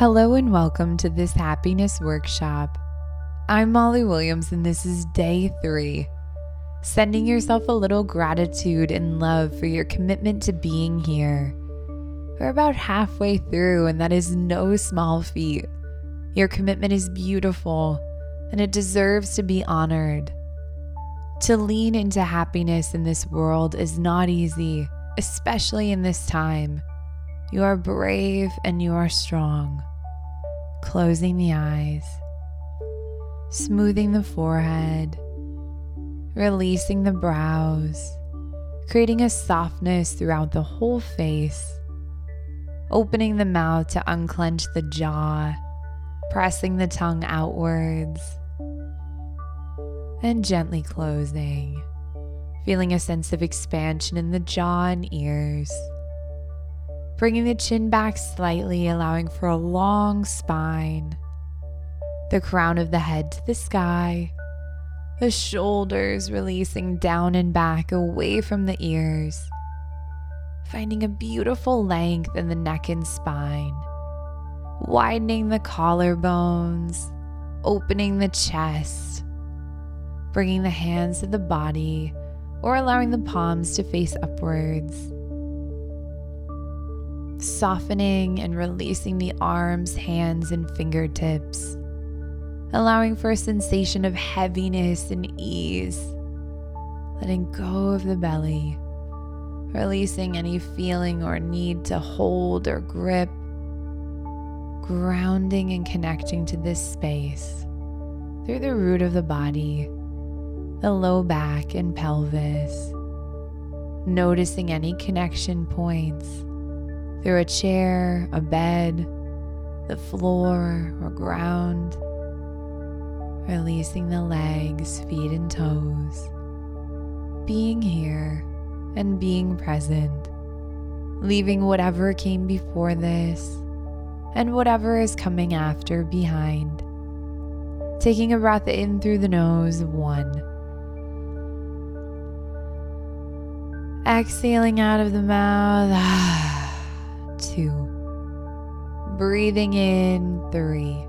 Hello and welcome to this happiness workshop. I'm Molly Williams and this is day three. Sending yourself a little gratitude and love for your commitment to being here. We're about halfway through, and that is no small feat. Your commitment is beautiful and it deserves to be honored. To lean into happiness in this world is not easy, especially in this time. You are brave and you are strong closing the eyes, smoothing the forehead, releasing the brows, creating a softness throughout the whole face, opening the mouth to unclench the jaw, pressing the tongue outwards, and gently closing, feeling a sense of expansion in the jaw and ears bringing the chin back slightly, allowing for a long spine, the crown of the head to the sky, the shoulders releasing down and back away from the ears, finding a beautiful length in the neck and spine, widening the collarbones, opening the chest, bringing the hands to the body, or allowing the palms to face upwards softening and releasing the arms, hands, and fingertips, allowing for a sensation of heaviness and ease, letting go of the belly, releasing any feeling or need to hold or grip, grounding and connecting to this space through the root of the body, the low back and pelvis, noticing any connection points through a chair, a bed, the floor, or ground, releasing the legs, feet, and toes, being here and being present, leaving whatever came before this and whatever is coming after behind. Taking a breath in through the nose, one. Exhaling out of the mouth ah. Two. Breathing in three.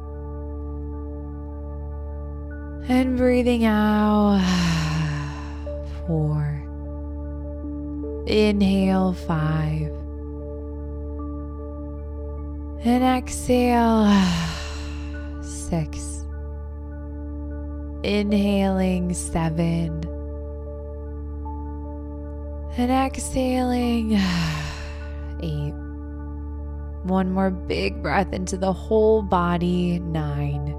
And breathing out four. Inhale five. And exhale six. Inhaling seven. And exhaling eight. One more big breath into the whole body. Nine.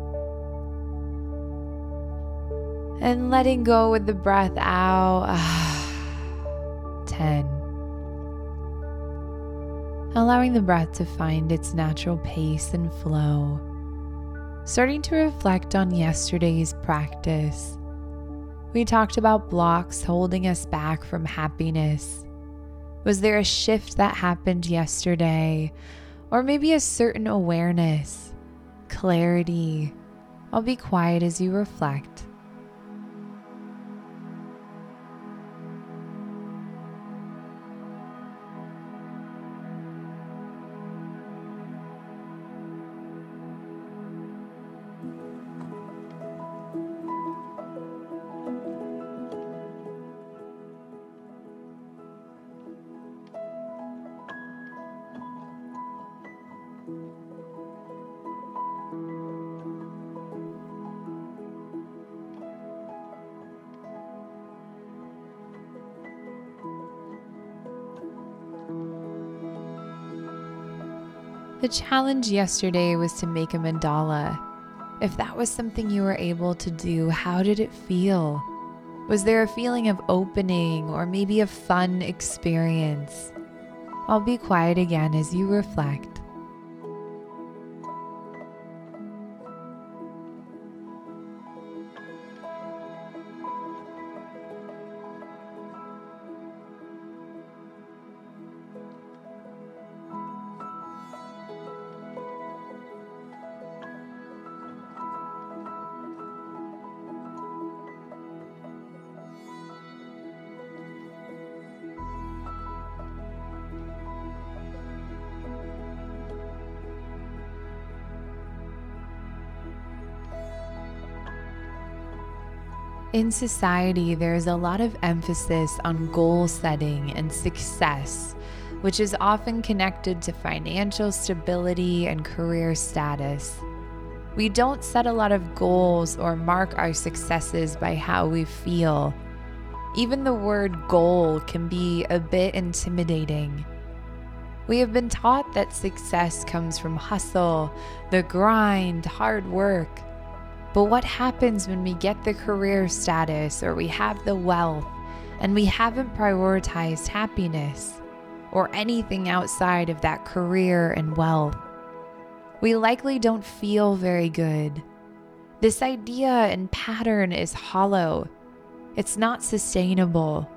And letting go with the breath out. Ah, ten. Allowing the breath to find its natural pace and flow. Starting to reflect on yesterday's practice. We talked about blocks holding us back from happiness. Was there a shift that happened yesterday or maybe a certain awareness, clarity. I'll be quiet as you reflect. The challenge yesterday was to make a mandala. If that was something you were able to do, how did it feel? Was there a feeling of opening or maybe a fun experience? I'll be quiet again as you reflect. In society, there is a lot of emphasis on goal setting and success, which is often connected to financial stability and career status. We don't set a lot of goals or mark our successes by how we feel. Even the word goal can be a bit intimidating. We have been taught that success comes from hustle, the grind, hard work. But what happens when we get the career status or we have the wealth and we haven't prioritized happiness or anything outside of that career and wealth? We likely don't feel very good. This idea and pattern is hollow, it's not sustainable.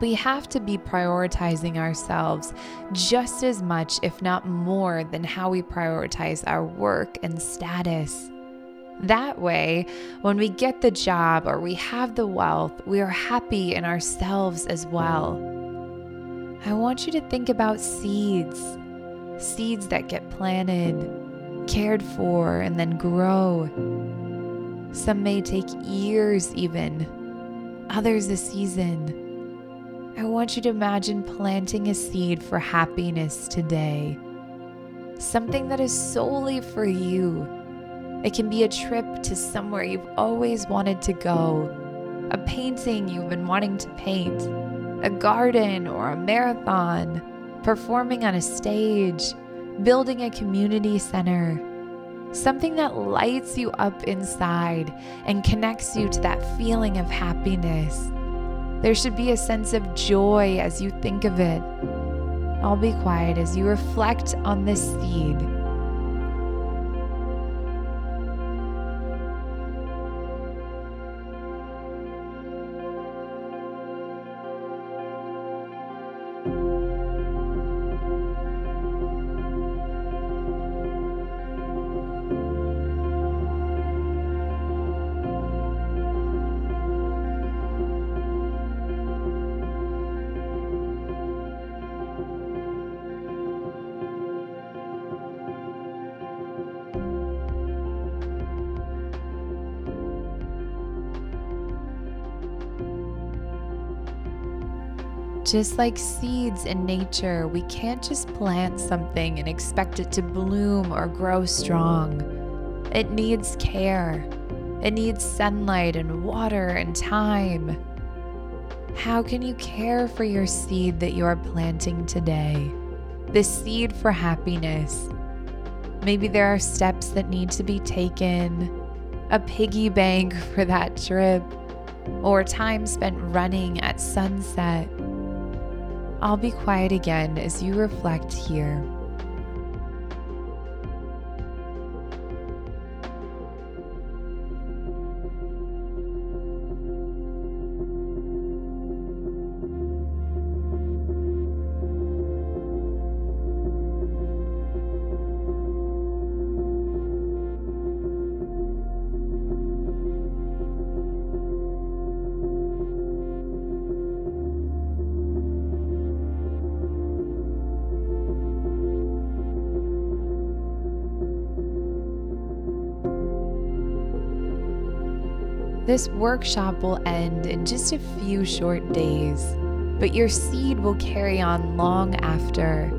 We have to be prioritizing ourselves just as much, if not more, than how we prioritize our work and status. That way, when we get the job or we have the wealth, we are happy in ourselves as well. I want you to think about seeds seeds that get planted, cared for, and then grow. Some may take years, even, others a season. I want you to imagine planting a seed for happiness today. Something that is solely for you it can be a trip to somewhere you've always wanted to go, a painting you've been wanting to paint, a garden or a marathon, performing on a stage, building a community center. Something that lights you up inside and connects you to that feeling of happiness. There should be a sense of joy as you think of it. I'll be quiet as you reflect on this seed. Just like seeds in nature, we can't just plant something and expect it to bloom or grow strong. It needs care, it needs sunlight and water and time. How can you care for your seed that you are planting today? The seed for happiness. Maybe there are steps that need to be taken, a piggy bank for that trip, or time spent running at sunset I'll be quiet again as you reflect here. This workshop will end in just a few short days, but your seed will carry on long after.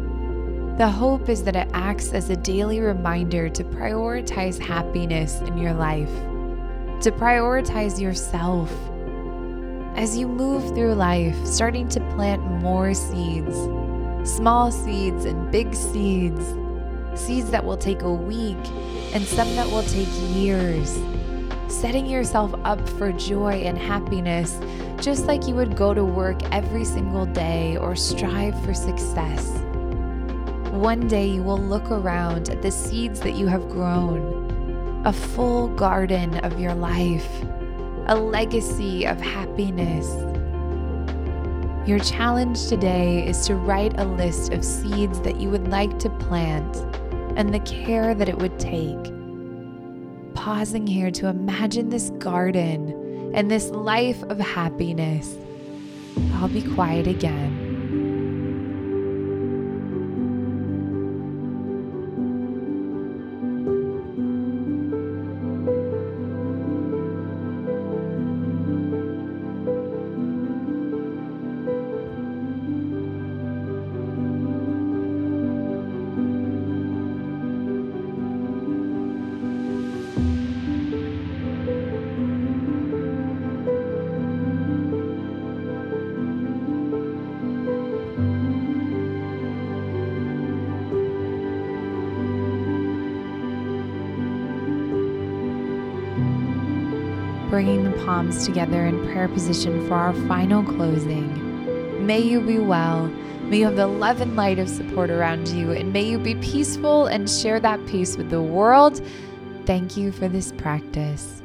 The hope is that it acts as a daily reminder to prioritize happiness in your life, to prioritize yourself. As you move through life, starting to plant more seeds, small seeds and big seeds, seeds that will take a week and some that will take years setting yourself up for joy and happiness, just like you would go to work every single day or strive for success. One day you will look around at the seeds that you have grown, a full garden of your life, a legacy of happiness. Your challenge today is to write a list of seeds that you would like to plant and the care that it would take pausing here to imagine this garden and this life of happiness. I'll be quiet again. Bringing the palms together in prayer position for our final closing. May you be well. May you have the love and light of support around you, and may you be peaceful and share that peace with the world. Thank you for this practice.